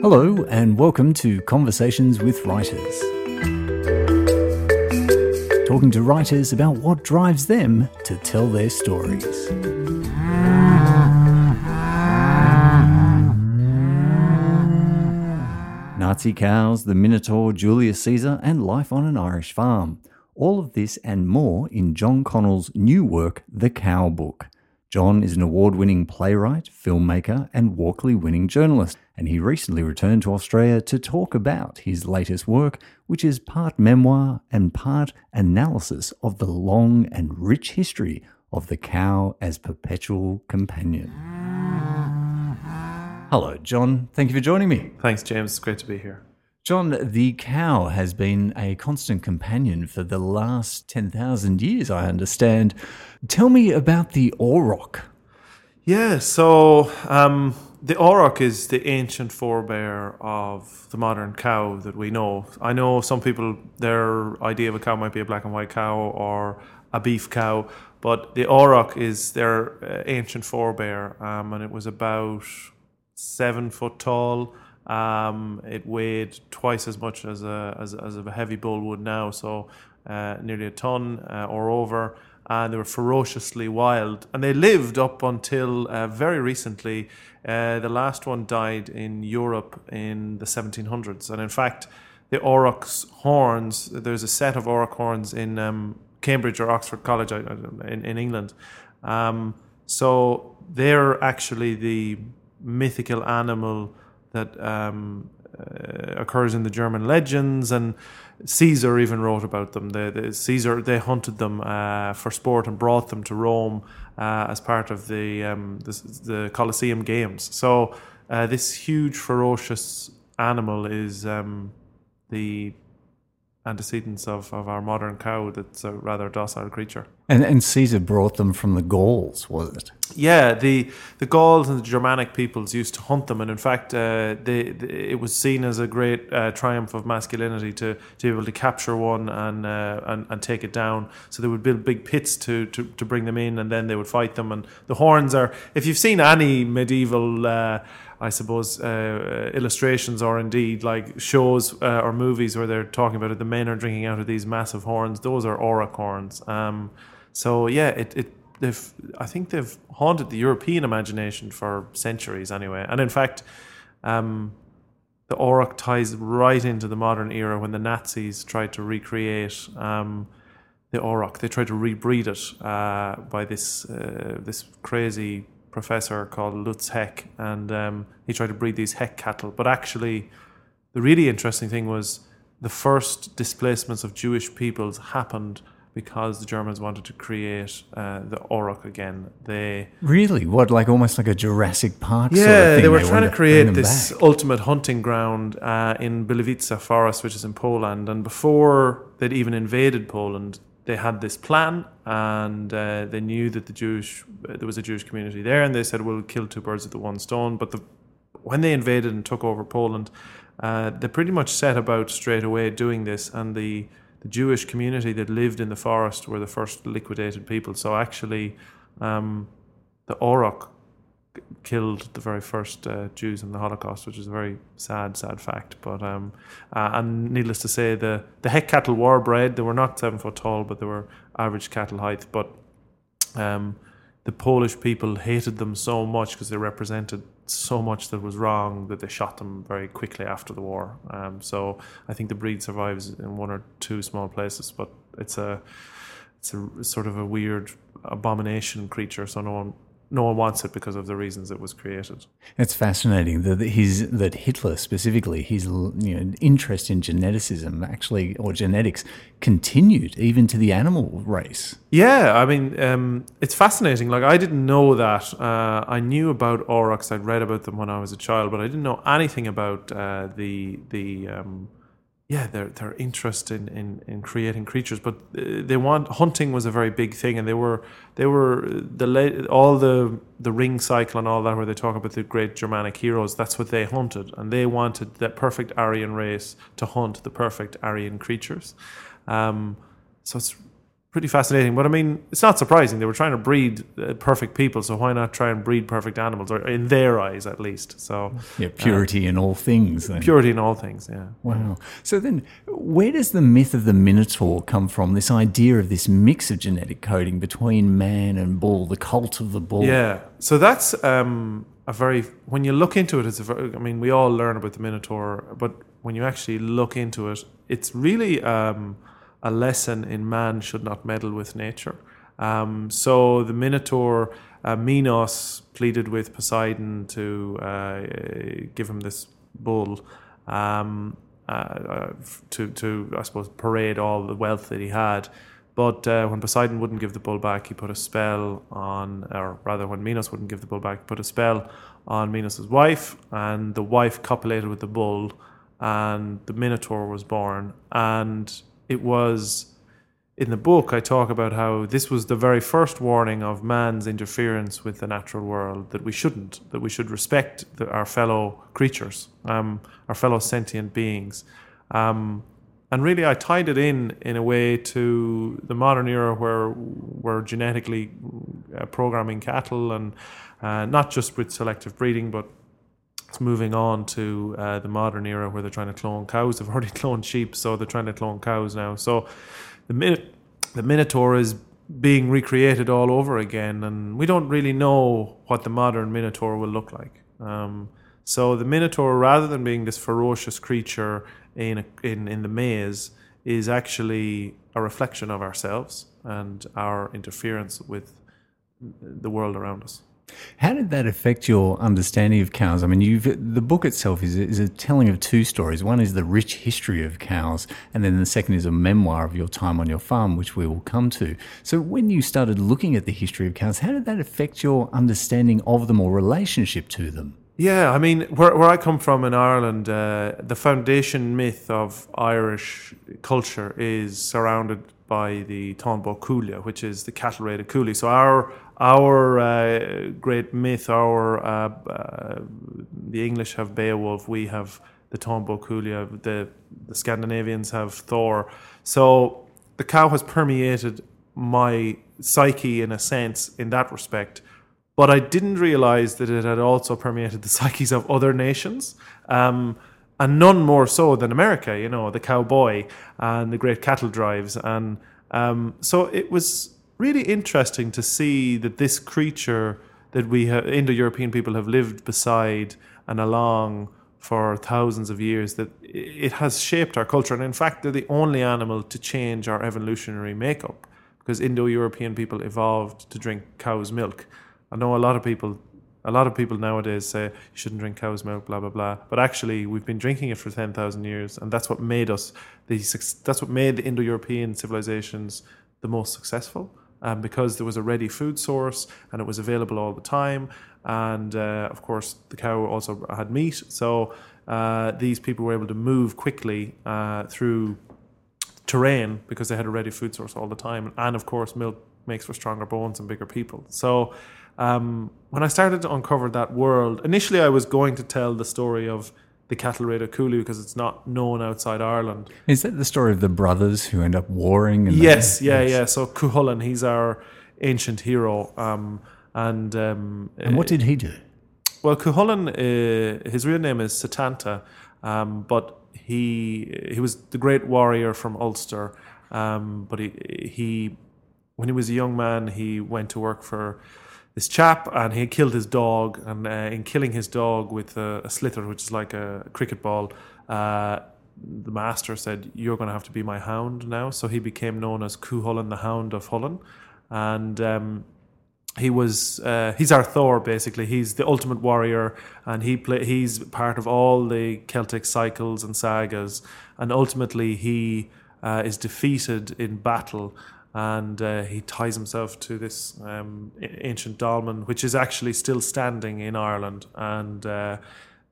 Hello, and welcome to Conversations with Writers. Talking to writers about what drives them to tell their stories. Nazi cows, the Minotaur, Julius Caesar, and life on an Irish farm. All of this and more in John Connell's new work, The Cow Book. John is an award winning playwright, filmmaker, and Walkley winning journalist, and he recently returned to Australia to talk about his latest work, which is part memoir and part analysis of the long and rich history of the cow as perpetual companion. Hello, John. Thank you for joining me. Thanks, James. It's great to be here. John, the cow has been a constant companion for the last 10,000 years, I understand. Tell me about the auroch. Yeah, so um, the auroch is the ancient forebear of the modern cow that we know. I know some people, their idea of a cow might be a black and white cow or a beef cow, but the auroch is their uh, ancient forebear, um, and it was about seven foot tall um, it weighed twice as much as a, as, as a heavy bull would now, so uh, nearly a ton uh, or over. And they were ferociously wild. And they lived up until uh, very recently. Uh, the last one died in Europe in the 1700s. And in fact, the aurochs horns, there's a set of auroch horns in um, Cambridge or Oxford College in, in England. Um, so they're actually the mythical animal that um, uh, occurs in the German legends, and Caesar even wrote about them. The, the Caesar they hunted them uh, for sport and brought them to Rome uh, as part of the, um, the, the Colosseum games. So uh, this huge ferocious animal is um, the antecedents of, of our modern cow that's a rather docile creature. And, and Caesar brought them from the Gauls, was it? Yeah, the, the Gauls and the Germanic peoples used to hunt them, and in fact, uh, they, they, it was seen as a great uh, triumph of masculinity to, to be able to capture one and, uh, and and take it down. So they would build big pits to, to, to bring them in, and then they would fight them. And the horns are, if you've seen any medieval uh, I suppose, uh, illustrations or indeed like shows uh, or movies where they're talking about it. The men are drinking out of these massive horns. Those are auroch horns. Um, so yeah, it, it they've I think they've haunted the European imagination for centuries anyway. And in fact, um, the auroch ties right into the modern era when the Nazis tried to recreate. Um, the auroch, they tried to rebreed it uh, by this uh, this crazy professor called Lutz Heck, and um, he tried to breed these Heck cattle. But actually, the really interesting thing was the first displacements of Jewish peoples happened because the Germans wanted to create uh, the Auroch again. They really what like almost like a Jurassic Park. Yeah, sort of they were they trying to create this back. ultimate hunting ground uh, in Białowieża Forest, which is in Poland. And before they'd even invaded Poland, they had this plan and uh, they knew that the Jewish uh, there was a Jewish community there, and they said we'll kill two birds with the one stone. But the, when they invaded and took over Poland, uh, they pretty much set about straight away doing this, and the the Jewish community that lived in the forest were the first liquidated people. So actually, um, the Auroch killed the very first uh, Jews in the Holocaust, which is a very sad, sad fact. But um, uh, and needless to say, the the heck cattle were bred. They were not seven foot tall, but they were average cattle height. But um, the Polish people hated them so much because they represented so much that was wrong that they shot them very quickly after the war. Um, so I think the breed survives in one or two small places, but it's a it's a sort of a weird abomination creature. So no one no one wants it because of the reasons it was created. It's fascinating that his that Hitler specifically his you know interest in geneticism actually or genetics continued even to the animal race. Yeah, I mean um, it's fascinating. Like I didn't know that. Uh, I knew about aurochs. I'd read about them when I was a child, but I didn't know anything about uh, the the um, yeah, their their interest in, in, in creating creatures, but uh, they want hunting was a very big thing, and they were they were the all the the ring cycle and all that, where they talk about the great Germanic heroes. That's what they hunted, and they wanted that perfect Aryan race to hunt the perfect Aryan creatures. Um, so it's pretty fascinating. But I mean, it's not surprising. They were trying to breed uh, perfect people, so why not try and breed perfect animals, or in their eyes at least? So Yeah, purity in all things. Then. purity in all things. Yeah. Wow. So then, where does the myth of the Minotaur come from? This idea of this mix of genetic coding between man and bull, the cult of the bull. Yeah. So that's um, a very when you look into it, it's a very. I mean, we all learn about the Minotaur, but when you actually look into it, it's really um, a lesson in man should not meddle with nature. Um, so the Minotaur, uh, Minos pleaded with Poseidon to uh, give him this bull. Um, uh, uh, to, to I suppose parade all the wealth that he had, but uh, when Poseidon wouldn't give the bull back, he put a spell on, or rather, when Minos wouldn't give the bull back, he put a spell on Minos' wife, and the wife copulated with the bull, and the Minotaur was born. And it was in the book, I talk about how this was the very first warning of man's interference with the natural world, that we shouldn't, that we should respect the, our fellow creatures, um, our fellow sentient beings. Um, and really, I tied it in in a way to the modern era where we're genetically uh, programming cattle, and uh, not just with selective breeding, but it's moving on to uh, the modern era where they're trying to clone cows. They've already cloned sheep, so they're trying to clone cows now. So the the Minotaur is being recreated all over again, and we don't really know what the modern Minotaur will look like. Um, so the Minotaur, rather than being this ferocious creature in, a, in in the maze, is actually a reflection of ourselves and our interference with the world around us. How did that affect your understanding of cows? I mean, you've, the book itself is, is a telling of two stories. One is the rich history of cows, and then the second is a memoir of your time on your farm, which we will come to. So, when you started looking at the history of cows, how did that affect your understanding of them or relationship to them? Yeah, I mean, where, where I come from in Ireland, uh, the foundation myth of Irish culture is surrounded by the Táin Cúailnge, which is the cattle raid of Cooley. So our our uh, great myth, our uh, uh, the English have Beowulf, we have the Táin Cúailnge, the the Scandinavians have Thor. So the cow has permeated my psyche in a sense in that respect. But I didn't realize that it had also permeated the psyches of other nations. Um, and none more so than America, you know, the cowboy and the great cattle drives. And um, so it was really interesting to see that this creature that we have, Indo-European people have lived beside and along for thousands of years, that it has shaped our culture. And in fact, they're the only animal to change our evolutionary makeup because Indo-European people evolved to drink cow's milk. I know a lot of people a lot of people nowadays say you shouldn't drink cow's milk, blah blah blah. But actually, we've been drinking it for ten thousand years, and that's what made us the that's what made the Indo-European civilizations the most successful. Um, because there was a ready food source and it was available all the time, and uh, of course the cow also had meat. So uh, these people were able to move quickly uh, through terrain because they had a ready food source all the time, and of course milk makes for stronger bones and bigger people. So um, when I started to uncover that world, initially I was going to tell the story of the cattle raid of Cooley because it's not known outside Ireland. Is that the story of the brothers who end up warring? And yes, yeah, yes. yeah. So Cuchulainn, he's our ancient hero. Um, and um, and what did he do? Well, Cuchulainn, uh, his real name is Setanta, um, but he he was the great warrior from Ulster. Um, but he he when he was a young man, he went to work for this chap and he killed his dog and uh, in killing his dog with a, a, sliotar which is like a cricket ball uh, the master said you're going to have to be my hound now. So he became known as Cuchulainn the hound of Culann and um, he was uh, he's our Thor basically. He's the ultimate warrior and he play, he's part of all the Celtic cycles and sagas. And ultimately he uh, is defeated in battle and uh, he ties himself to this um, ancient dolmen, which is actually still standing in Ireland. And uh,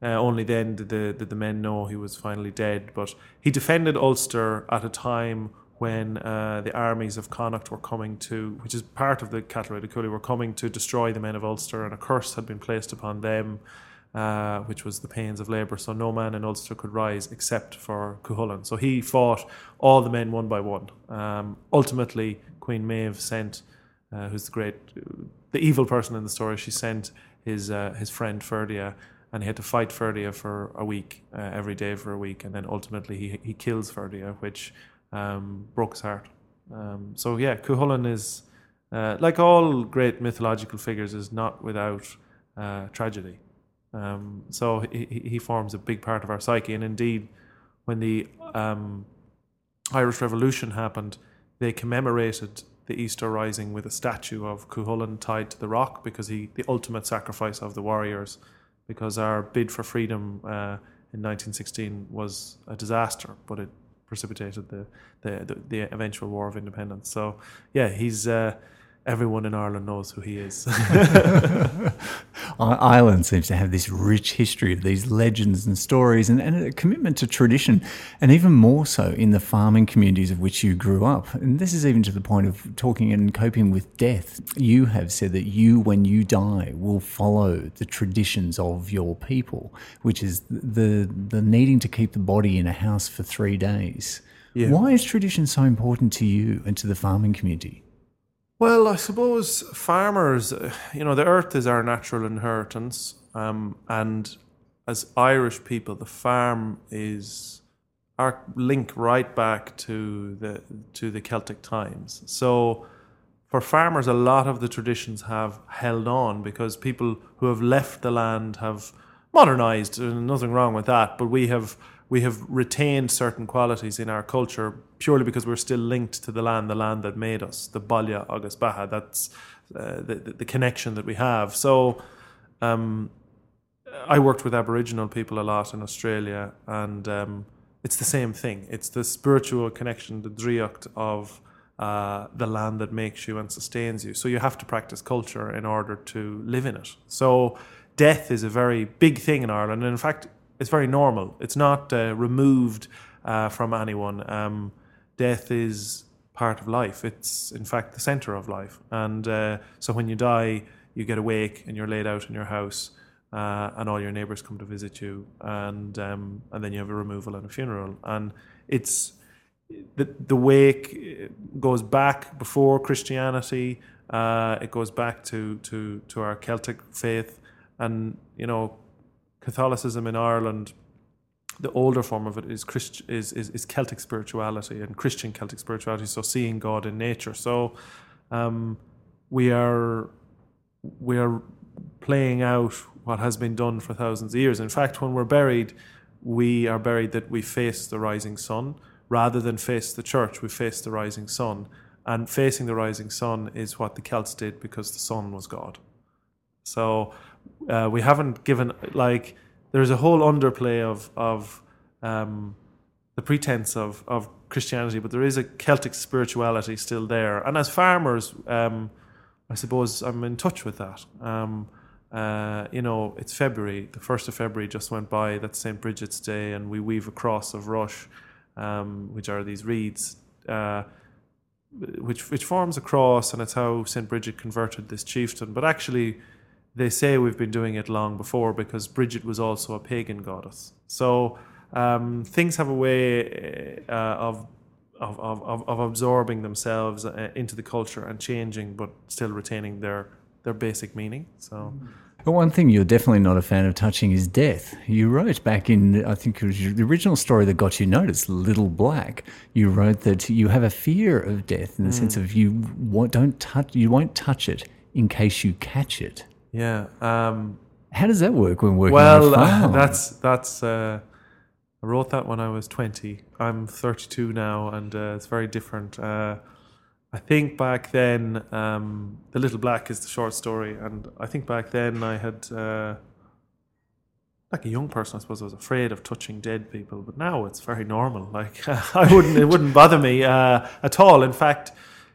uh, only then did the, did the men know he was finally dead. But he defended Ulster at a time when uh, the armies of Connacht were coming to, which is part of the Cattle Raid Cooley, were coming to destroy the men of Ulster, and a curse had been placed upon them. Uh, which was the pains of labour. So no man in Ulster could rise except for Cuchulainn. So he fought all the men one by one. Um, ultimately, Queen Maeve sent, uh, who's the great, the evil person in the story. She sent his uh, his friend Ferdia, and he had to fight Ferdia for a week, uh, every day for a week, and then ultimately he he kills Ferdia, which um, broke his heart. Um, so yeah, Cuchulainn is uh, like all great mythological figures, is not without tragedy. Um, so he, he forms a big part of our psyche, and indeed, when the um, Irish Revolution happened, they commemorated the Easter Rising with a statue of Cuchulainn tied to the rock because he the ultimate sacrifice of the warriors, because our bid for freedom uh, in 1916 was a disaster, but it precipitated the the, the, the eventual War of Independence. So yeah, he's. Uh, everyone in Ireland knows who he is. Ireland seems to have this rich history of these legends and stories and, and, a commitment to tradition, and even more so in the farming communities of which you grew up. And this is even to the point of talking and coping with death. You have said that you, when you die, will follow the traditions of your people, which is the, the needing to keep the body in a house for three days. Yeah. Why is tradition so important to you and to the farming community? Well, I suppose farmers, you know, the earth is our natural inheritance. Um, and as Irish people, the farm is our link right back to the to the Celtic times. So for farmers, a lot of the traditions have held on because people who have left the land have modernized. Nothing wrong with that, but we have we have retained certain qualities in our culture purely because we're still linked to the land, the land that made us, the Baile agus Baha. That's uh, the, the, connection that we have. So, um, I worked with Aboriginal people a lot in Australia, and um, it's the same thing. It's the spiritual connection, the draíocht of uh, the land that makes you and sustains you. So you have to practice culture in order to live in it. So death is a very big thing in Ireland, and in fact, it's very normal. It's not uh, removed uh, from anyone. Um, death is part of life. It's in fact the center of life. And uh, so when you die, you get awake and you're laid out in your house, uh, and all your neighbors come to visit you, and um, and then you have a removal and a funeral. And it's the the wake goes back before Christianity. Uh, it goes back to to to our Celtic faith, and you know Catholicism in Ireland, the older form of it is, Christ, is, is, is Celtic spirituality and Christian Celtic spirituality, so seeing God in nature. So um, we are we are playing out what has been done for thousands of years. In fact, when we're buried, we are buried that we face the rising sun rather than face the church. We face the rising sun, and facing the rising sun is what the Celts did because the sun was God. So uh, we haven't given like there's a whole underplay of of um, the pretense of of Christianity, but there is a Celtic spirituality still there. And as farmers, um, I suppose I'm in touch with that. Um, uh, you know, it's February. The first of February just went by. That's St. Bridget's Day, and we weave a cross of rush, um, which are these reeds. Uh, which which forms a cross, and it's how Saint Bridget converted this chieftain. But actually, they say we've been doing it long before because Bridget was also a pagan goddess. So um, things have a way uh, of, of, of, of absorbing themselves uh, into the culture and changing, but still retaining their, their basic meaning. So. But one thing you're definitely not a fan of touching is death. You wrote back in, I think it was the original story that got you noticed, Little Black. You wrote that you have a fear of death in the mm. sense of you won't, don't touch, you won't touch it in case you catch it. Yeah. Um, How does that work when working? Well, uh, that's that's. Uh, I wrote that when I was twenty. I'm 32 now, and uh, it's very different. Uh, I think back then, um, the Little Black is the short story, and I think back then I had. Uh, like a young person, I suppose I was afraid of touching dead people, but now it's very normal. Like I wouldn't, it wouldn't bother me uh, at all. In fact,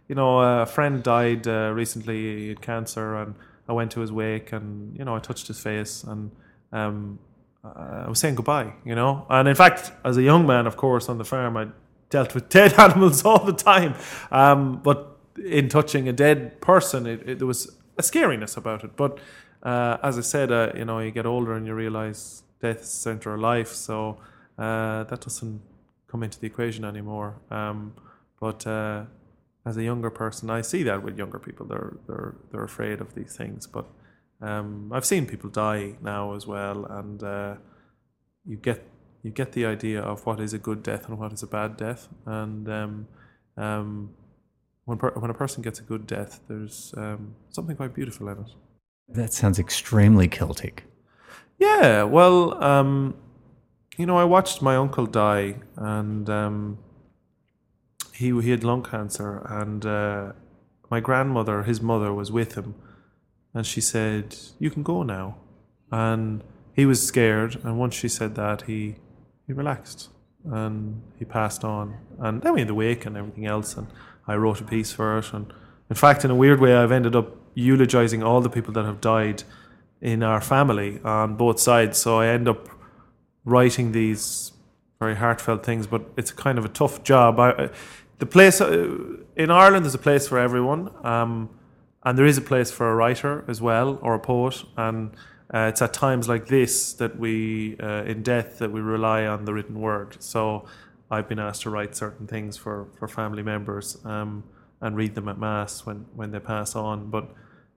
you know, a friend died recently, he had cancer, and I went to his wake and you know I touched his face and um, I was saying goodbye, you know. And in fact, as a young man, of course, on the farm, I dealt with dead animals all the time. Um, but in touching a dead person, it, it, there was a scariness about it. But uh, as I said, uh, you know, you get older and you realize death is center of life, so uh, that doesn't come into the equation anymore. Um, but uh, as a younger person, I see that with younger people. They're they're they're afraid of these things, but um, I've seen people die now as well, and uh, you get you get the idea of what is a good death and what is a bad death, and um, um, when per- when a person gets a good death, there's um, something quite beautiful in it. That sounds extremely Celtic. Yeah, well, um, you know, I watched my uncle die, and um, he he had lung cancer, and uh, my grandmother, his mother, was with him, and she said, "You can go now," and he was scared, and once she said that, he he relaxed and he passed on, and then we had the wake and everything else, and I wrote a piece for it, and in fact, in a weird way, I've ended up eulogizing all the people that have died in our family on both sides, so I end up writing these very heartfelt things, but it's kind of a tough job. I, the place uh, in Ireland is a place for everyone, um, and there is a place for a writer as well or a poet, and uh, it's at times like this that we, uh, in death, that we rely on the written word. So I've been asked to write certain things for for family members um, and read them at mass when when they pass on. But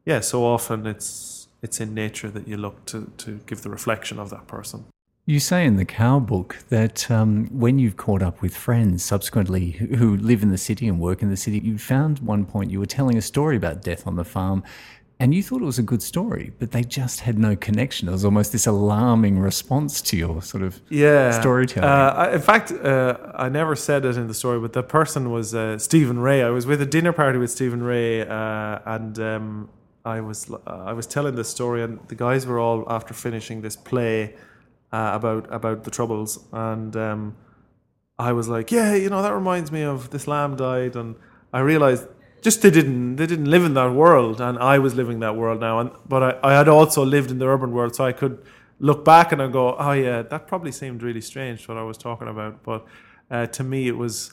yeah, so often it's it's in nature that you look to to give the reflection of that person. You say in the cow book that um, when you've caught up with friends subsequently who live in the city and work in the city, you found one point you were telling a story about death on the farm, and you thought it was a good story, but they just had no connection. It was almost this alarming response to your sort of yeah storytelling. Uh, I- in fact, uh, I never said it in the story, but the person was uh, Stephen Rea. I was with a dinner party with Stephen Rea, uh, and um, I was uh, I was telling this story, and the guys were all after finishing this play uh, about about the troubles, and um, I was like, yeah, you know, that reminds me of this lamb died, and I realized just they didn't they didn't live in that world, and I was living that world now, and but I, I had also lived in the urban world, so I could look back and I go, oh yeah, that probably seemed really strange what I was talking about, but uh, to me it was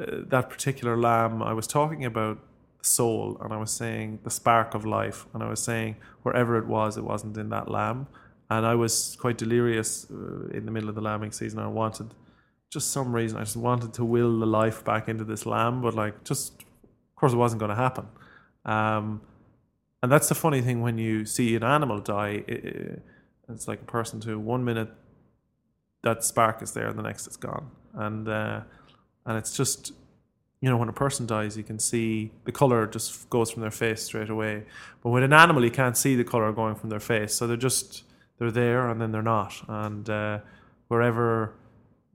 uh, that particular lamb. I was talking about soul, and I was saying the spark of life, and I was saying wherever it was, it wasn't in that lamb, and I was quite delirious uh, in the middle of the lambing season. I wanted just some reason I just wanted to will the life back into this lamb, but like just of course it wasn't going to happen. Um, and that's the funny thing when you see an animal die, i i it's like a person too. One minute that spark is there, and the next it's gone, and uh, and it's just you know when a person dies, you can see the color just goes from their face straight away. But with an animal, you can't see the color going from their face, so they're just they're there and then they're not, and uh, wherever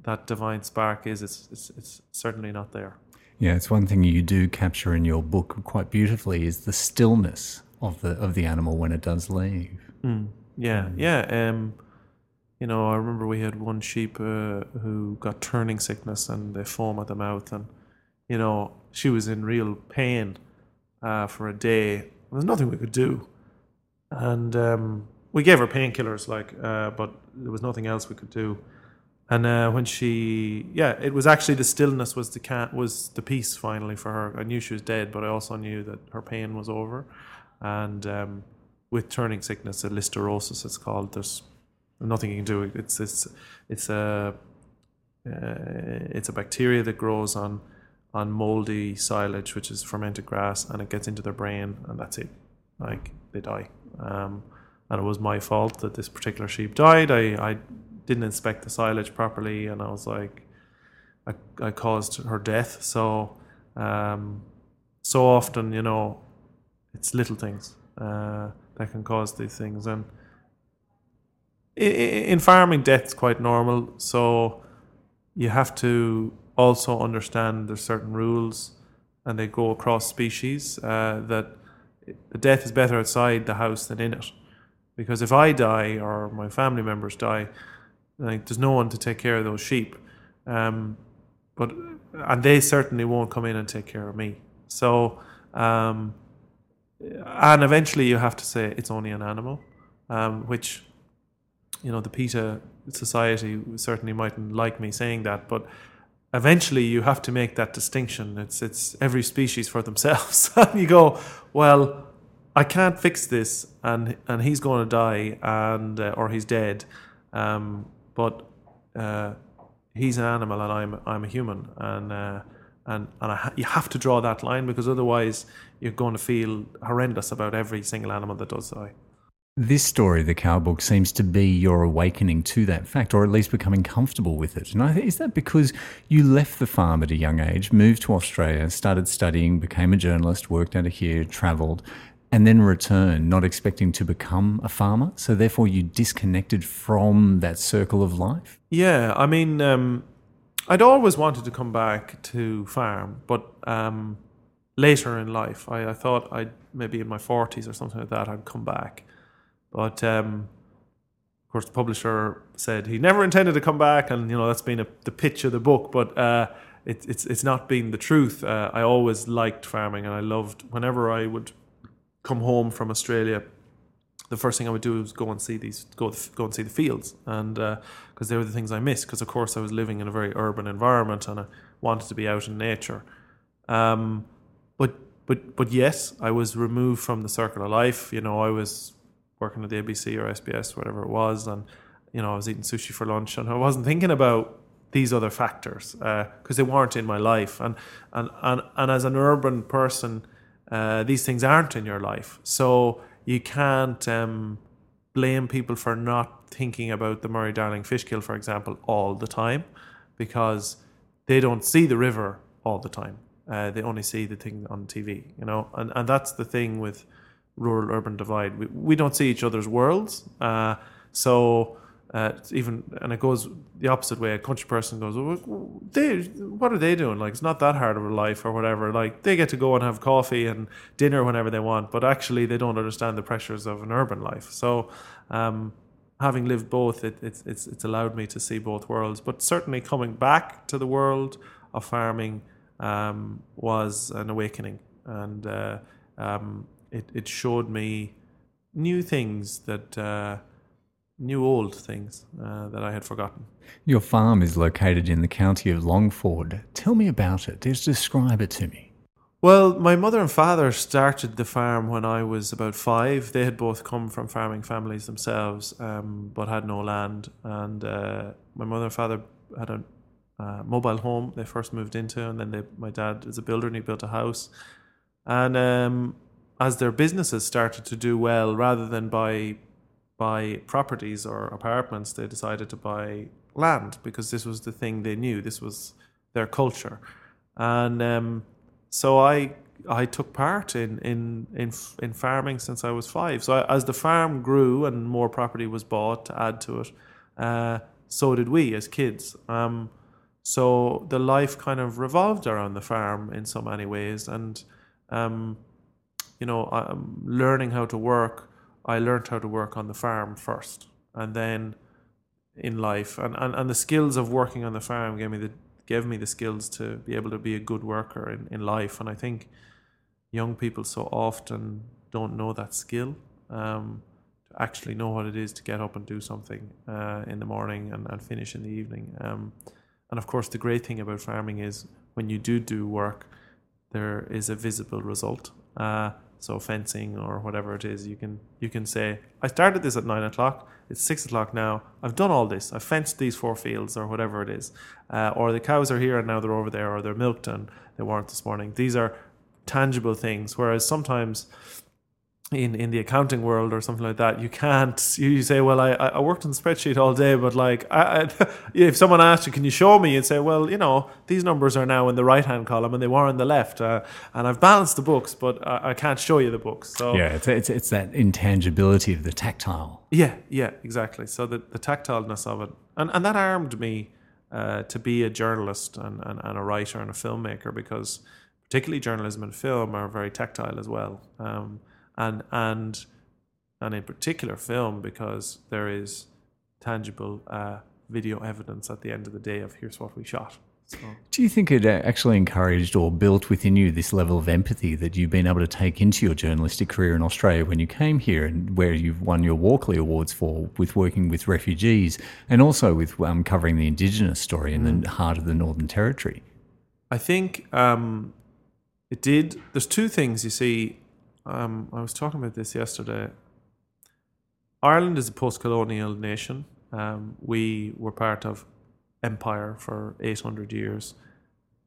that divine spark is, it's, it's it's certainly not there. Yeah, it's one thing you do capture in your book quite beautifully is the stillness of the of the animal when it does leave. Mm, yeah, yeah. Um, you know, I remember we had one sheep uh, who got turning sickness and they foam at the mouth, and you know she was in real pain uh, for a day. There's nothing we could do, and um, we gave her painkillers, like, uh, but there was nothing else we could do. And uh, when she, yeah, it was actually the stillness was the cat was the peace finally for her. I knew she was dead, but I also knew that her pain was over. And um, with turning sickness, a listeriosis, it's called. There's nothing you can do. It's it's it's a uh, it's a bacteria that grows on on moldy silage, which is fermented grass, and it gets into their brain, and that's it. Like they die. Um, and it was my fault that this particular sheep died. I, I didn't inspect the silage properly, and I was like, I, I caused her death. So, um, so often, you know, it's little things uh, that can cause these things, and in farming, death's quite normal. So, you have to also understand there's certain rules, and they go across species. Uh, that the death is better outside the house than in it, because if I die or my family members die, like there's no one to take care of those sheep. Um, but and they certainly won't come in and take care of me. So um, and eventually you have to say it's only an animal um, which you know the PETA society certainly mightn't like me saying that but eventually you have to make that distinction. It's it's every species for themselves. You go well I can't fix this and and he's going to die and uh, or he's dead um, but uh, he's an animal and I'm I'm a human, and uh, and and ha- you have to draw that line because otherwise you're going to feel horrendous about every single animal that does die. This story, the cow book, seems to be your awakening to that fact, or at least becoming comfortable with it. And I, is that because you left the farm at a young age, moved to Australia, started studying, became a journalist, worked out of here, travelled, and then return, not expecting to become a farmer? So therefore, you disconnected from that circle of life. Yeah, I mean, um, I'd always wanted to come back to farm, but um, later in life, I, I thought I'd maybe in my forties or something like that, I'd come back but um, of course, the publisher said he never intended to come back, and you know that's been a, the pitch of the book. But uh, it, it's it's not been the truth. Uh, I always liked farming, and I loved whenever I would come home from Australia. The first thing I would do was go and see these, go go and see the fields, and because uh, they were the things I missed. Because of course I was living in a very urban environment, and I wanted to be out in nature. Um, but but but yes, I was removed from the circle of life. You know, I was working at the ABC or SBS, whatever it was, and you know I was eating sushi for lunch, and I wasn't thinking about these other factors because uh, they weren't in my life, and and and and as an urban person, uh, these things aren't in your life, so you can't um, blame people for not thinking about the Murray Darling fish kill, for example, all the time, because they don't see the river all the time. Uh, they only see the thing on TV, you know, and and that's the thing with rural urban divide. We, we don't see each other's worlds. Uh, so uh, even and it goes the opposite way. A country person goes, well, they what are they doing? Like it's not that hard of a life or whatever. Like they get to go and have coffee and dinner whenever they want, but actually they don't understand the pressures of an urban life. So. Um, having lived both, it, it's, it's, it's allowed me to see both worlds. But certainly coming back to the world of farming um, was an awakening. And uh, um, it, it showed me new things that uh, new old things uh, that I had forgotten. Your farm is located in the county of Longford. Tell me about it. Just describe it to me. Well, my mother and father started the farm when I was about five. They had both come from farming families themselves, um, but had no land. And uh, my mother and father had a uh, mobile home they first moved into, and then they, my dad is a builder and he built a house. And um, as their businesses started to do well, rather than buy buy properties or apartments, they decided to buy land because this was the thing they knew. This was their culture, and um, so I I took part in in in in farming since I was five. So I, as the farm grew and more property was bought to add to it, uh, so did we as kids. Um, so the life kind of revolved around the farm in so many ways, and um, you know, um, learning how to work, I learned how to work on the farm first, and then in life, and, and, and the skills of working on the farm gave me the gave me the skills to be able to be a good worker in, in life. And I think young people so often don't know that skill. Um, to actually know what it is to get up and do something uh, in the morning and, and finish in the evening. Um, and of course, the great thing about farming is when you do do work, there is a visible result. Uh, so fencing or whatever it is, you can you can say, I started this at nine o'clock. It's six o'clock now. I've done all this. I've fenced these four fields or whatever it is, uh, or the cows are here and now they're over there, or they're milked and they weren't this morning. These are tangible things. Whereas sometimes in in the accounting world or something like that, you can't. You say, "Well, I, I worked on the spreadsheet all day, but like, I, I, if someone asked you, can you show me?" You'd say, "Well, you know, these numbers are now in the right hand column and they were in the left, uh, and I've balanced the books, but I, I, can't show you the books." So yeah, it's, it's it's that intangibility of the tactile. Yeah, yeah, exactly. So the the tactileness of it, and and that armed me uh, to be a journalist and, and and a writer and a filmmaker because particularly journalism and film are very tactile as well. Um, and and and in particular film because there is tangible uh, video evidence at the end of the day of here's what we shot. So. Do you think it uh, actually encouraged or built within you this level of empathy that you've been able to take into your journalistic career in Australia when you came here and where you've won your Walkley Awards for with working with refugees and also with um, covering the Indigenous story in mm. the heart of the Northern Territory? I think um, it did. There's two things you see um, I was talking about this yesterday. Ireland is a post colonial nation. Um, we were part of empire for 800 years.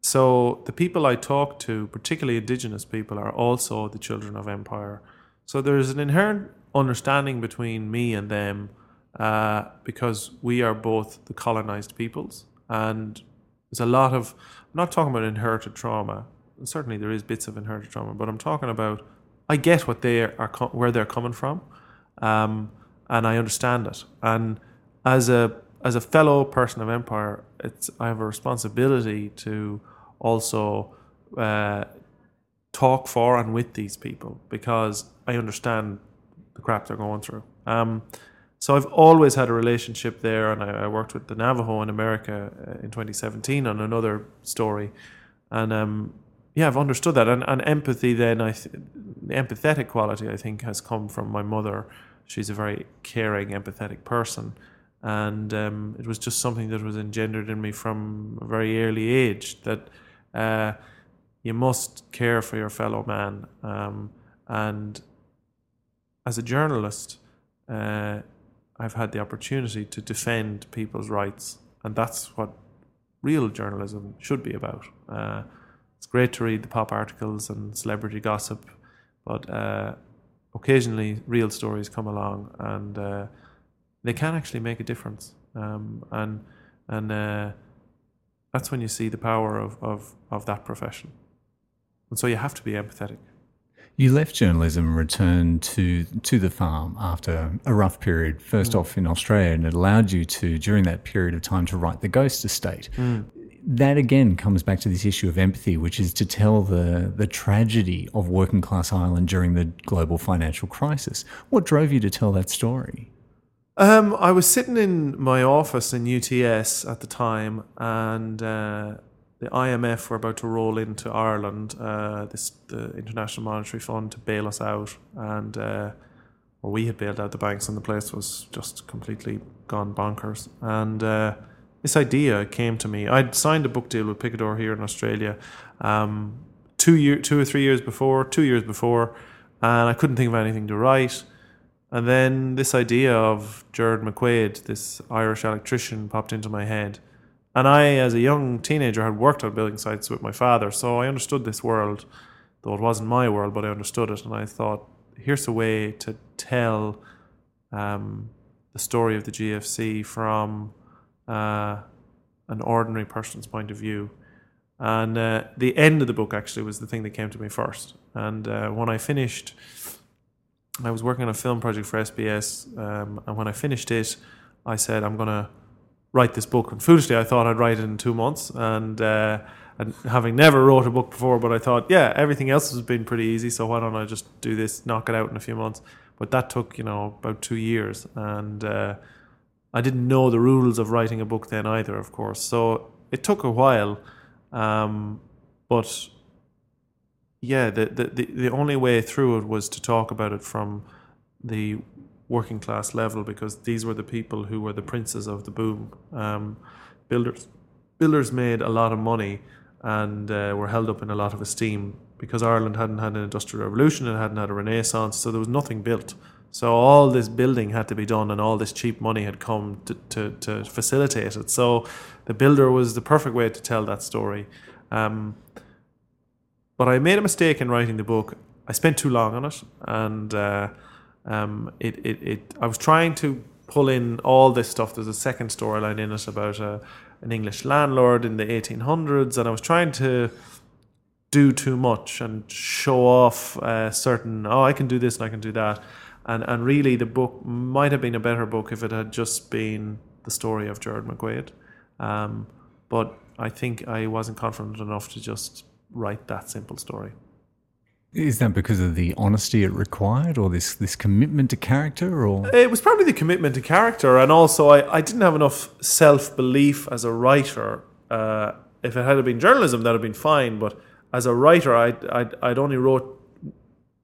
so the people I talk to, particularly indigenous people, are also the children of empire. So there's an inherent understanding between me and them uh, because we are both the colonized peoples, and there's a lot of. I'm not talking about inherited trauma. Certainly, there is bits of inherited trauma, but I'm talking about. I get what they are, where they're coming from, um, and I understand it. And as a as a fellow person of empire, it's I have a responsibility to also uh, talk for and with these people because I understand the crap they're going through. Um, so I've always had a relationship there, and I, I worked with the Navajo in America uh, in 2017 on another story, and um, yeah, I've understood that. And, and empathy, then I, th- the empathetic quality, I think, has come from my mother. She's a very caring, empathetic person, and um, it was just something that was engendered in me from a very early age that uh, you must care for your fellow man. Um, and as a journalist, uh, I've had the opportunity to defend people's rights, and that's what real journalism should be about. Uh, it's great to read the pop articles and celebrity gossip, but uh, occasionally real stories come along, and uh, they can actually make a difference. Um, and and uh, that's when you see the power of, of, of that profession. And so you have to be empathetic. You left journalism and returned to to the farm after a rough period, first off in Australia, and it allowed you to, during that period of time, to write The Ghost Estate. That again comes back to this issue of empathy, which is to tell the, the tragedy of working class Ireland during the global financial crisis. What drove you to tell that story? Um, I was sitting in my office in UTS at the time, and uh, the IMF were about to roll into Ireland, uh, this the International Monetary Fund to bail us out, and uh, we had bailed out the banks, and the place was just completely gone bonkers. And uh, this idea came to me. I'd signed a book deal with Picador here in Australia, um, two year, two or three years before, two years before, and I couldn't think of anything to write. And then this idea of Jared McQuaid, this Irish electrician, popped into my head. And I, as a young teenager, had worked on building sites with my father, so I understood this world, though it wasn't my world, but I understood it. And I thought, here's a way to tell um, the story of the GFC from uh, an ordinary person's point of view. And uh, the end of the book actually was the thing that came to me first. And uh, when I finished, I was working on a film project for SBS, um, and when I finished it, I said, I'm going to write this book. And foolishly, I thought I'd write it in two months. And, uh, and having never wrote a book before, but I thought, yeah, everything else has been pretty easy, so why don't I just do this, knock it out in a few months? But that took, you know, about two years. And uh, I didn't know the rules of writing a book then either, of course. So it took a while. Um, but yeah, the, the, the, only way through it was to talk about it from the working class level because these were the people who were the princes of the boom. Um, builders, builders made a lot of money and uh, were held up in a lot of esteem because Ireland hadn't had an industrial revolution and hadn't had a renaissance, so there was nothing built. So all this building had to be done, and all this cheap money had come to, to, to facilitate it. So the builder was the perfect way to tell that story. Um, but I made a mistake in writing the book. I spent too long on it, and uh, um, it, it, it. I was trying to pull in all this stuff. There's a second storyline in it about a, an English landlord in the 1800s, and I was trying to do too much and show off uh, certain. Oh, I can do this and I can do that, and and really the book might have been a better book if it had just been the story of Jared McQuaid. Um, but I think I wasn't confident enough to just write that simple story. Is that because of the honesty it required, or this this commitment to character, or It was probably the commitment to character, and also I, I didn't have enough self belief as a writer. Uh, if it had been journalism, that'd have been fine. But as a writer, I'd, I'd, I'd only wrote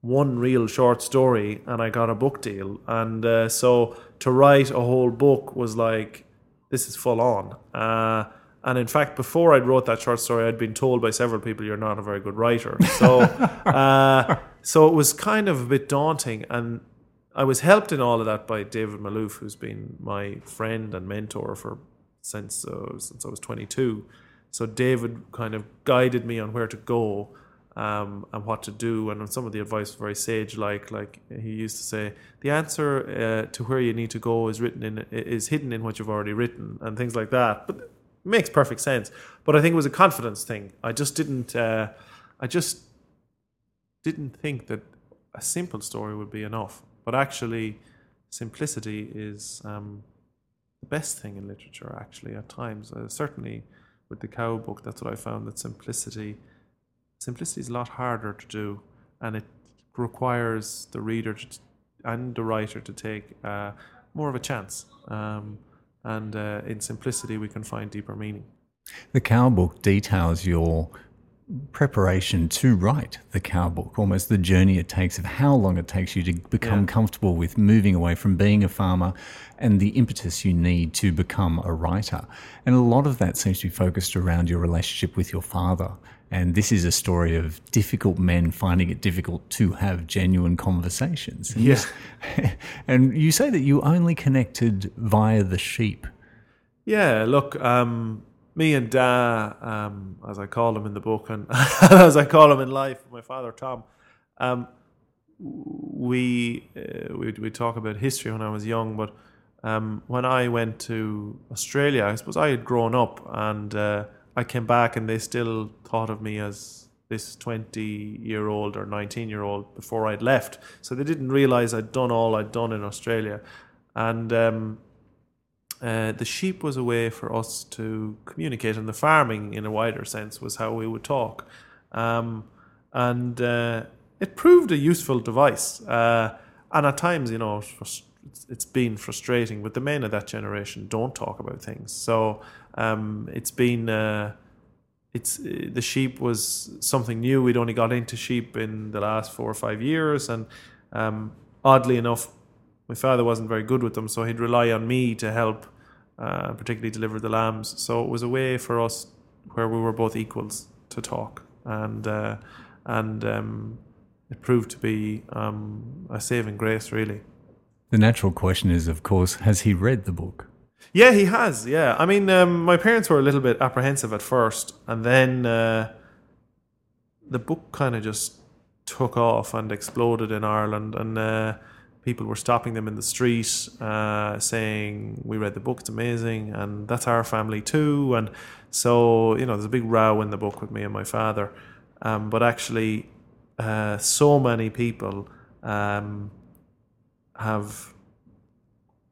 one real short story, and I got a book deal. And uh, so to write a whole book was like, this is full on. Uh, and in fact, before I wrote that short story, I'd been told by several people, "You're not a very good writer." So, uh, so it was kind of a bit daunting, and I was helped in all of that by David Malouf, who's been my friend and mentor for since uh, since I was 22. So David kind of guided me on where to go um, and what to do. And some of the advice very sage like. Like he used to say, the answer uh, to where you need to go is written in is hidden in what you've already written, and things like that. But it makes perfect sense. But I think it was a confidence thing. I just didn't. Uh, I just didn't think that a simple story would be enough. But actually, simplicity is um, the best thing in literature. Actually, at times, uh, certainly with the cow book, that's what I found. That simplicity simplicity is a lot harder to do, and it requires the reader to, and the writer to take uh, more of a chance. Um, and uh, in simplicity, we can find deeper meaning. The cow book details your preparation to write the cow book, almost the journey it takes of how long it takes you to become yeah. comfortable with moving away from being a farmer and the impetus you need to become a writer. And a lot of that seems to be focused around your relationship with your father. And this is a story of difficult men finding it difficult to have genuine conversations. And yes. and you say that you only connected via the sheep. Yeah, look, um, me and Da, um, as I call him in the book, and as I call him in life, my father Tom, um, we, uh, we we talk about history when I was young, but um, when I went to Australia, I suppose I had grown up, and uh, I came back, and they still thought of me as this 20 year old or 19 year old before I'd left. So they didn't realize I'd done all I'd done in Australia, and um, uh, the sheep was a way for us to communicate, and the farming, in a wider sense, was how we would talk. Um, and uh, it proved a useful device. Uh, and at times, you know, it's, been frustrating, but the men of that generation don't talk about things. So um, it's been. Uh, it's uh, the sheep was something new. We'd only got into sheep in the last four or five years, and um, oddly enough, my father wasn't very good with them, so he'd rely on me to help, uh, particularly deliver the lambs. So it was a way for us where we were both equals to talk, and uh, and um, it proved to be um, a saving grace, really. The natural question is, of course, has he read the book? Yeah, he has. Yeah, I mean, um, my parents were a little bit apprehensive at first, and then uh, the book kind of just took off and exploded in Ireland, and uh, people were stopping them in the street uh, saying, "We read the book; it's amazing, and that's our family too." And so, you know, there's a big row in the book with me and my father. Um, but actually, uh, so many people um, have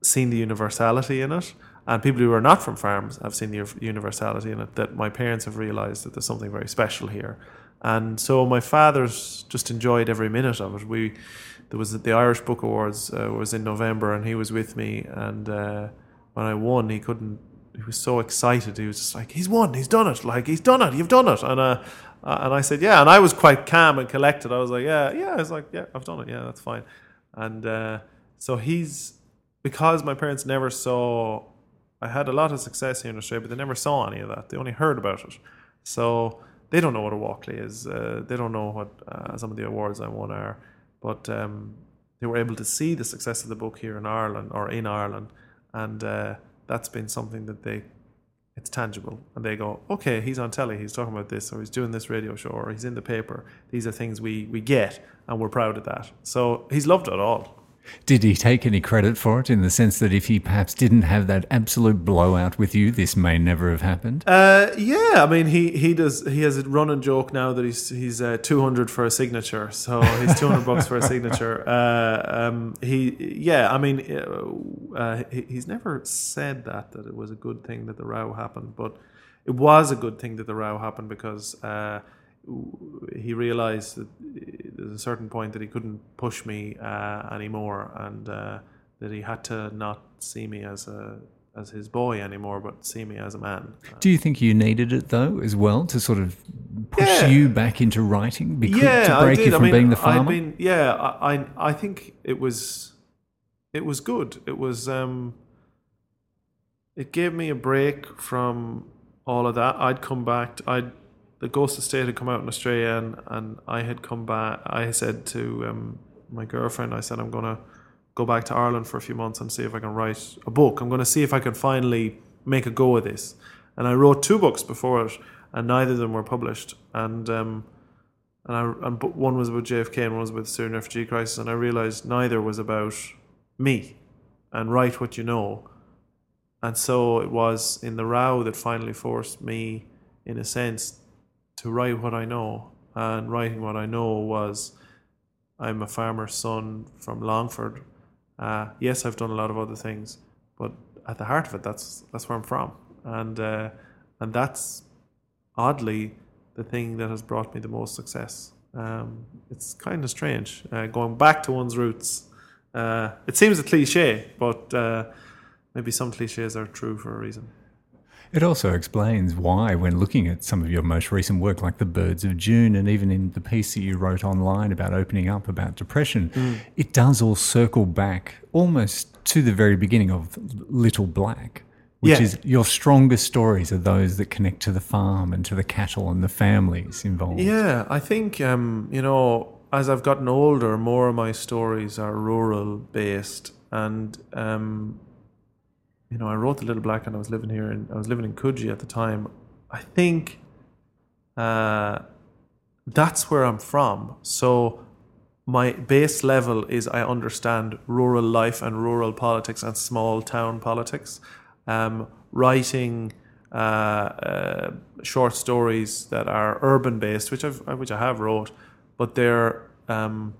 seen the universality in it, and people who are not from farms have seen the universality in it. That my parents have realised that there's something very special here, and so my father's just enjoyed every minute of it. We there was the Irish Book Awards uh, was in November, and he was with me. And uh, when I won, he couldn't. He was so excited. He was just like, "He's won! He's done it! Like he's done it! You've done it!" And uh, uh, and I said, "Yeah." And I was quite calm and collected. I was like, "Yeah, yeah." I was like, "Yeah, I've done it. Yeah, that's fine." And uh, so he's because my parents never saw. I had a lot of success here in Australia, but they never saw any of that. They only heard about it. So they don't know what a Walkley is. Uh, they don't know what uh, some of the awards I won are. But um, they were able to see the success of the book here in Ireland or in Ireland, and uh, that's been something that they it's tangible and they go okay he's on telly he's talking about this or he's doing this radio show or he's in the paper these are things we we get and we're proud of that so he's loved it all did he take any credit for it in the sense that if he perhaps didn't have that absolute blowout with you, this may never have happened? Uh, yeah, I mean, he, he does. He has a running joke now that he's he's uh, two hundred for a signature, so he's two hundred bucks for a signature. Uh, um, he yeah, I mean, uh, uh, he's never said that that it was a good thing that the row happened, but it was a good thing that the row happened because uh, he realized that there's a certain point that he couldn't push me uh, anymore, and uh, that he had to not see me as a as his boy anymore, but see me as a man. Do you think you needed it though, as well, to sort of push yeah. you back into writing? Because, yeah, to break you from I mean, being the farmer. Been, yeah, I, I think it was it was good. It was um, it gave me a break from all of that. I'd come back. To, I'd the Ghost Estate had come out in Australia, and, and I had come back. I said to um, my girlfriend, I said, I'm going to go back to Ireland for a few months and see if I can write a book. I'm going to see if I can finally make a go of this. and I wrote two books before it, and neither of them were published. And um, and I and one was about JFK and one was about the Syrian refugee crisis, and I realized neither was about me. And write what you know. And so it was in the row that finally forced me, in a sense, to write what I know. And writing what I know was I'm a farmer's son from Longford. Uh, yes, I've done a lot of other things, but at the heart of it, that's that's where I'm from, and uh, and that's oddly the thing that has brought me the most success. Um, it's kind of strange uh, going back to one's roots. Uh, it seems a cliche, but uh, maybe some cliches are true for a reason. It also explains why, when looking at some of your most recent work, like The Birds of June, and even in the piece that you wrote online about opening up about depression, mm. it does all circle back almost to the very beginning of Little Black, which yeah. is your strongest stories are those that connect to the farm and to the cattle and the families involved. Yeah, I think, um, you know, as I've gotten older, more of my stories are rural based. And um, you know, I wrote the Little Black and I was living here and I was living in Coogee at the time. I think uh, that's where I'm from. So my base level is I understand rural life and rural politics and small town politics. Um, writing uh, uh, short stories that are urban based, which I've which I have wrote, but they're um,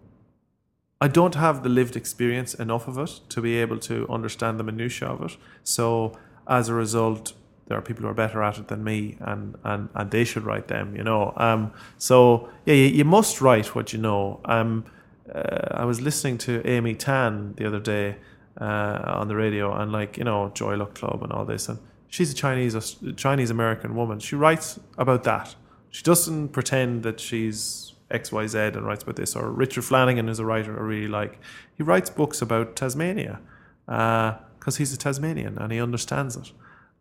I don't have the lived experience enough of it to be able to understand the minutiae of it. So as a result, there are people who are better at it than me, and and, and they should write them. You know. Um. So yeah, you, you must write what you know. Um. Uh, I was listening to Amy Tan the other day uh, on the radio, and like you know, Joy Luck Club and all this, and she's a Chinese a Chinese American woman. She writes about that. She doesn't pretend that she's XYZ and writes about this. Or Richard Flanagan is a writer I really like. He writes books about Tasmania because uh, he's a Tasmanian and he understands it.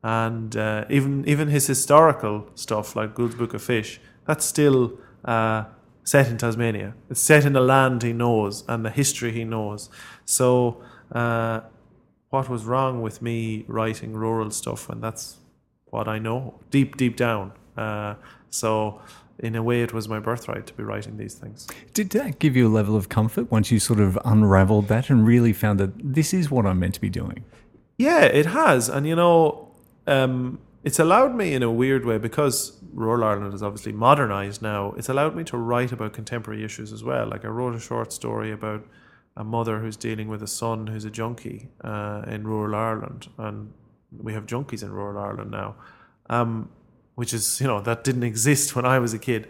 And uh, even even his historical stuff, like Gould's Book of Fish, that's still uh, set in Tasmania. It's set in the land he knows and the history he knows. So, uh, what was wrong with me writing rural stuff? And that's what I know deep, deep down. Uh, so, in a way, it was my birthright to be writing these things. Did that give you a level of comfort once you sort of unraveled that and really found that this is what I'm meant to be doing? Yeah, it has. And, you know, um, it's allowed me in a weird way because rural Ireland is obviously modernized now. It's allowed me to write about contemporary issues as well. Like, I wrote a short story about a mother who's dealing with a son who's a junkie uh, in rural Ireland. And we have junkies in rural Ireland now. Um, which is you know that didn't exist when I was a kid,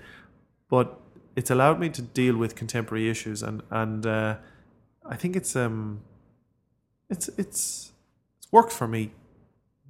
but it's allowed me to deal with contemporary issues and and uh, I think it's um it's it's it's worked for me.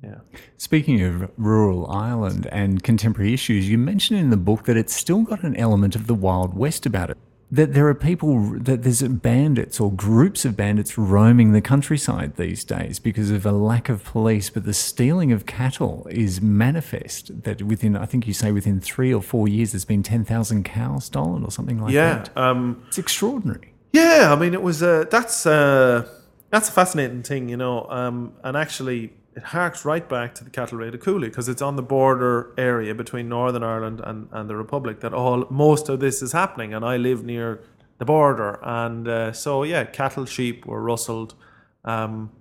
Yeah. Speaking of rural Ireland and contemporary issues, you mentioned in the book that it's still got an element of the Wild West about it that there are people that there's bandits or groups of bandits roaming the countryside these days because of a lack of police but the stealing of cattle is manifest that within i think you say within three or four years there's been 10000 cows stolen or something like yeah, that. yeah um, it's extraordinary. Yeah i mean it was uh, that's uh, that's a fascinating thing you know um, and actually it harks right back to the cattle raid of Cooley because it's on the border area between Northern Ireland and, and the Republic that all most of this is happening. And I live near the border, and uh, so yeah, cattle, sheep were rustled. Um,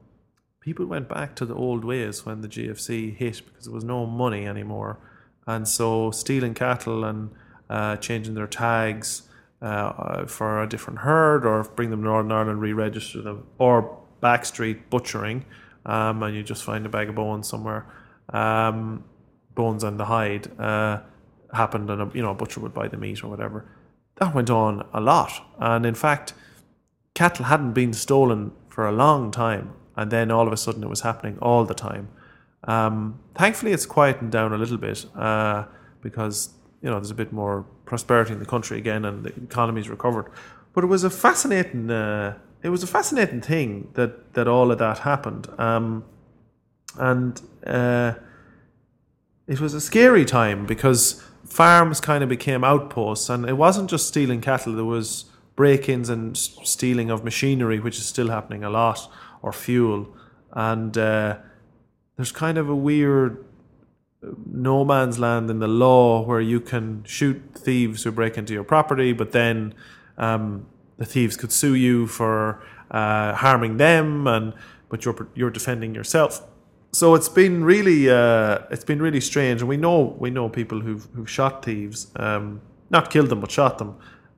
people went back to the old ways when the GFC hit because there was no money anymore, and so stealing cattle and uh, changing their tags uh, for a different herd, or bring them to Northern Ireland, re-register them, or backstreet butchering um, and you just find a bag of bones somewhere, um, bones and the hide uh, happened, and a, you know a butcher would buy the meat or whatever. That went on a lot, and in fact, cattle hadn't been stolen for a long time, and then all of a sudden it was happening all the time. Um, thankfully, it's quietened down a little bit uh, because you know there's a bit more prosperity in the country again, and the economy's recovered. But it was a fascinating uh, it was a fascinating thing that that all of that happened, um, and uh, it was a scary time because farms kind of became outposts, and it wasn't just stealing cattle. There was break-ins and stealing of machinery, which is still happening a lot, or fuel, and uh, there's kind of a weird no man's land in the law where you can shoot thieves who break into your property, but then um, the thieves could sue you for uh, harming them, and but you're you're defending yourself. So it's been really uh, it's been really strange, and we know we know people who've who've shot thieves, um, not killed them but shot them.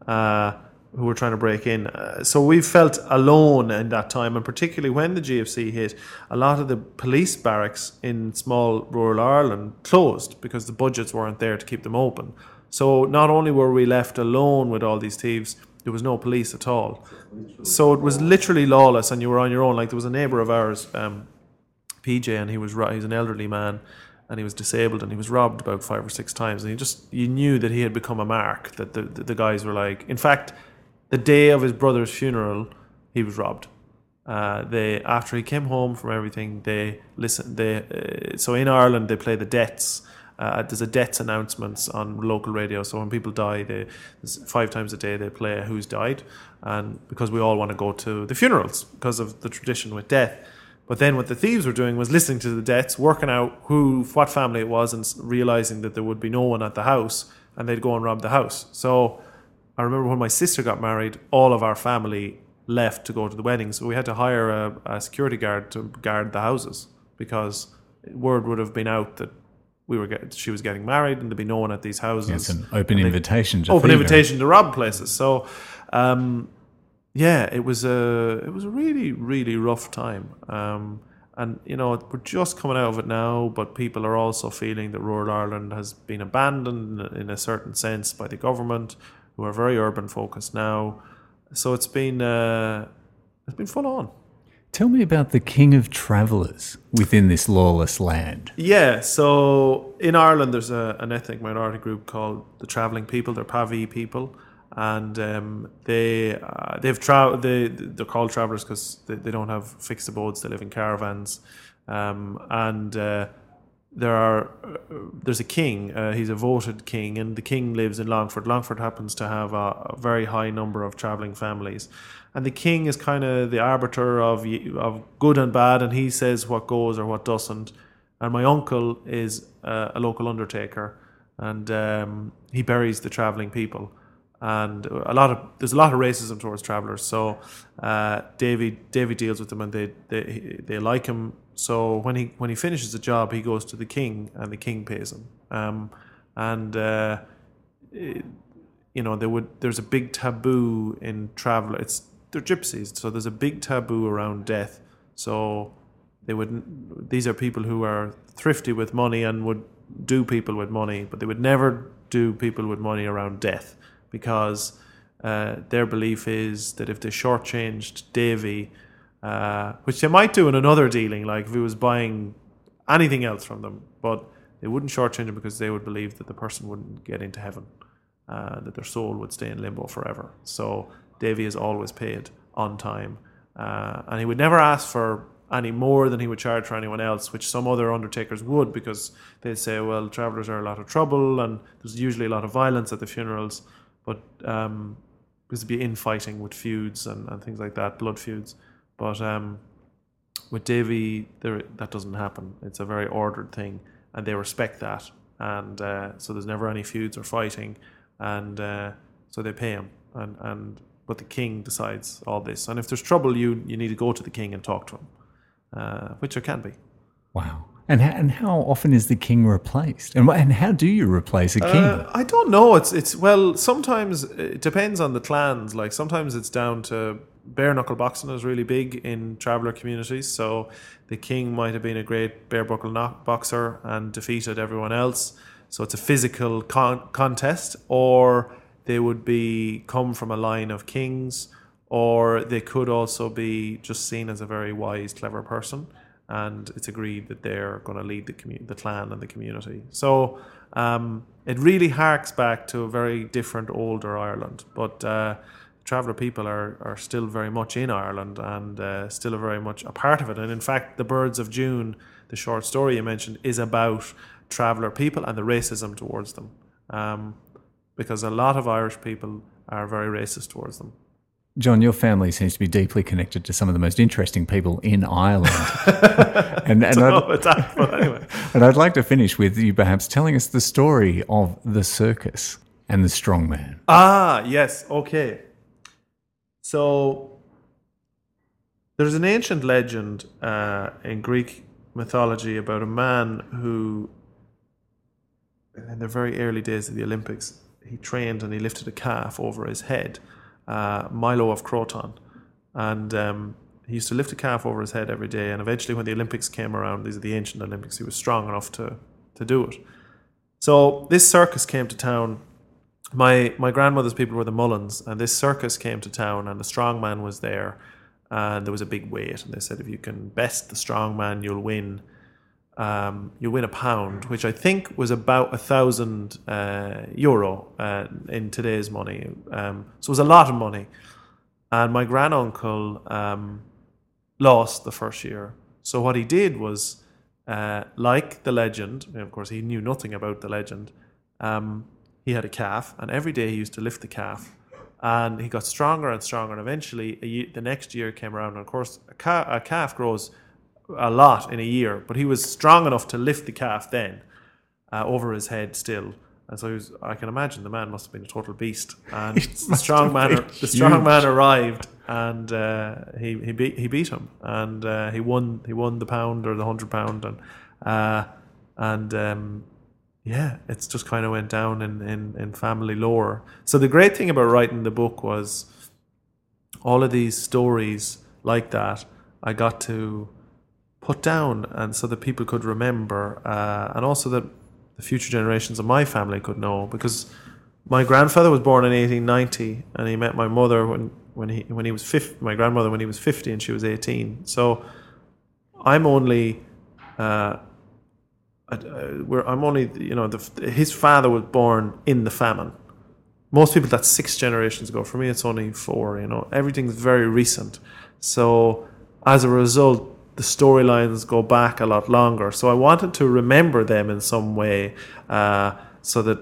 Uh, who were trying to break in. Uh, so we felt alone in that time, and particularly when the GFC hit, a lot of the police barracks in small rural Ireland closed because the budgets weren't there to keep them open. So not only were we left alone with all these thieves, there was no police at all. So it was literally lawless, and you were on your own. Like there was a neighbour of ours, um, PJ, and he was he's an elderly man, and he was disabled, and he was robbed about five or six times, and he just you knew that he had become a mark. That the the, the guys were like, in fact, the day of his brother's funeral, he was robbed. Uh, they after he came home from everything, they listen. They uh, so in Ireland they play the deaths uh, there's a deaths announcements on local radio. So when people die, they five times a day they play who's died, and because we all want to go to the funerals because of the tradition with death. But then what the thieves were doing was listening to the deaths, working out who, what family it was, and realizing that there would be no one at the house, and they'd go and rob the house. So I remember when my sister got married, all of our family left to go to the wedding, so we had to hire a, a security guard to guard the houses because word would have been out that we were get, she was getting married and there'd be no one at these houses. Yeah, it's an open invitation to open invitation to rob places. So, um, yeah, it was a it was a really really rough time. Um, and you know we're just coming out of it now, but people are also feeling that rural Ireland has been abandoned in a certain sense by the government, who are very urban focused now. So it's been uh, it's been full on. Tell me about the king of travellers within this lawless land. Yeah, so in Ireland, there's a, an ethnic minority group called the Travelling People. They're Pavee people, and um, they uh, they've tra- they they're called travellers because they, they don't have fixed abodes. They live in caravans, um, and uh, there are uh, there's a king. Uh, he's a voted king, and the king lives in Longford. Longford happens to have a, a very high number of travelling families, and the king is kind of the arbiter of of good and bad, and he says what goes or what doesn't. And my uncle is uh, a local undertaker, and um, he buries the travelling people. And a lot of there's a lot of racism towards travellers. So uh, Davy Davy deals with them, and they, they they like him. So when he when he finishes the job, he goes to the king, and the king pays him. Um, and uh, it, you know there would there's a big taboo in travel. It's they're gypsies, so there's a big taboo around death. So they would these are people who are thrifty with money and would do people with money, but they would never do people with money around death because uh, their belief is that if they shortchanged Davy, uh, which they might do in another dealing, like if he was buying anything else from them, but they wouldn't shortchange him because they would believe that the person wouldn't get into heaven, uh, that their soul would stay in limbo forever. So Davy is always paid on time. Uh, and he would never ask for any more than he would charge for anyone else, which some other undertakers would because they'd say, well, travellers are a lot of trouble and there's usually a lot of violence at the funerals. But um, because there'd be infighting with feuds and, and things like that, blood feuds. But um, with Davy, there, that doesn't happen. It's a very ordered thing and they respect that. And uh, so there's never any feuds or fighting. And uh, so they pay him. And, and but the king decides all this. And if there's trouble, you you need to go to the king and talk to him, uh, which there can be. Wow. And how, and how often is the king replaced? And and how do you replace a king? Uh, I don't know. It's it's well, sometimes it depends on the clans. Like sometimes it's down to bare knuckle boxing is really big in traveller communities. So the king might have been a great bare knuckle boxer and defeated everyone else. So it's a physical con- contest, or they would be come from a line of kings, or they could also be just seen as a very wise, clever person, and it's agreed that they're going to lead the commu- the clan and the community. So um, it really harks back to a very different, older Ireland, but. Uh, traveller people are, are still very much in Ireland and uh, still are very much a part of it. And in fact, The Birds of June, the short story you mentioned, is about traveller people and the racism towards them. Um, because a lot of Irish people are very racist towards them. John, your family seems to be deeply connected to some of the most interesting people in Ireland. and, and, I'd, that, anyway. and I'd like to finish with you perhaps telling us the story of the circus and the strongman. Ah, yes. Okay. So there's an ancient legend uh, in Greek mythology about a man who, in the very early days of the Olympics, he trained and he lifted a calf over his head, uh, Milo of Croton, and um, he used to lift a calf over his head every day. And eventually, when the Olympics came around, these are the ancient Olympics, he was strong enough to to do it. So this circus came to town my my grandmother's people were the Mullins, and this circus came to town, and the strong man was there, and there was a big weight, and they said if you can best the strong man, you'll win. Um, you'll win a pound, which I think was about a thousand uh, euro uh, in today's money. Um, so it was a lot of money, and my granduncle um, lost the first year. So what he did was, uh, like the legend, of course he knew nothing about the legend. Um, he had a calf, and every day he used to lift the calf, and he got stronger and stronger. And eventually, a ye the next year came around, and of course, a, ca- a calf grows a lot in a year, but he was strong enough to lift the calf then uh, over his head still. And so he was, I can imagine the man must have been a total beast. And the strong man, the strong man arrived, and uh, he he beat he beat him, and uh, he won he won the pound or the hundred pound, and uh, and um, yeah, it's just kind of went down in, in, in family lore. So the great thing about writing the book was all of these stories like that I got to put down, and so that people could remember, uh, and also that the future generations of my family could know. Because my grandfather was born in 1890, and he met my mother when, when he when he was 50, my grandmother when he was 50 and she was 18. So I'm only. Uh, I- where I'm only, you know, the, his father was born in the famine. Most people that's six generations ago. For me, it's only four. You know, everything's very recent. So as a result, the storylines go back a lot longer. So I wanted to remember them in some way, uh, so that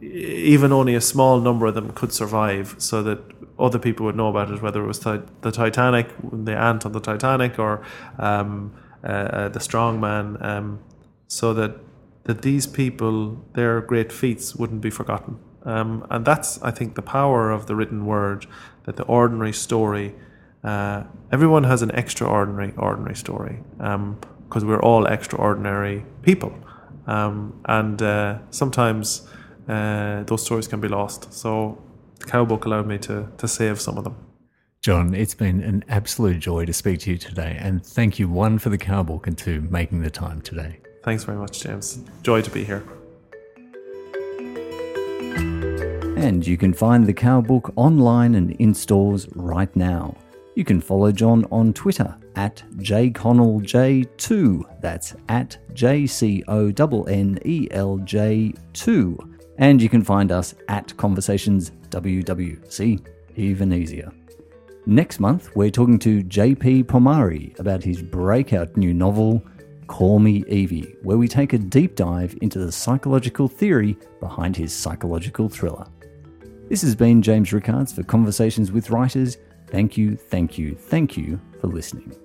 even only a small number of them could survive, so that other people would know about it, whether it was the Titanic, the ant on the Titanic, or um, uh, uh, the strong man. Um, so that that these people, their great feats, wouldn't be forgotten. Um, and that's, I think, the power of the written word. That the ordinary story, uh, everyone has an extraordinary, ordinary story, because we're all extraordinary people, um, and uh, sometimes uh, those stories can be lost. So the cow book allowed me to to save some of them. John, it's been an absolute joy to speak to you today, and thank you, one, for the cow book, and two, making the time today. Thanks very much, James. Joy to be here. And you can find the Cow Book online and in stores right now. You can follow John on Twitter at jconnellj2. That's at J C O N N E L J 2. And you can find us at Conversations WWC, even easier. Next month, we're talking to JP Pomare about his breakout new novel, Call Me Evie, where we take a deep dive into the psychological theory behind his psychological thriller. This has been James Rickards for Conversations with Writers. Thank you, thank you, thank you for listening.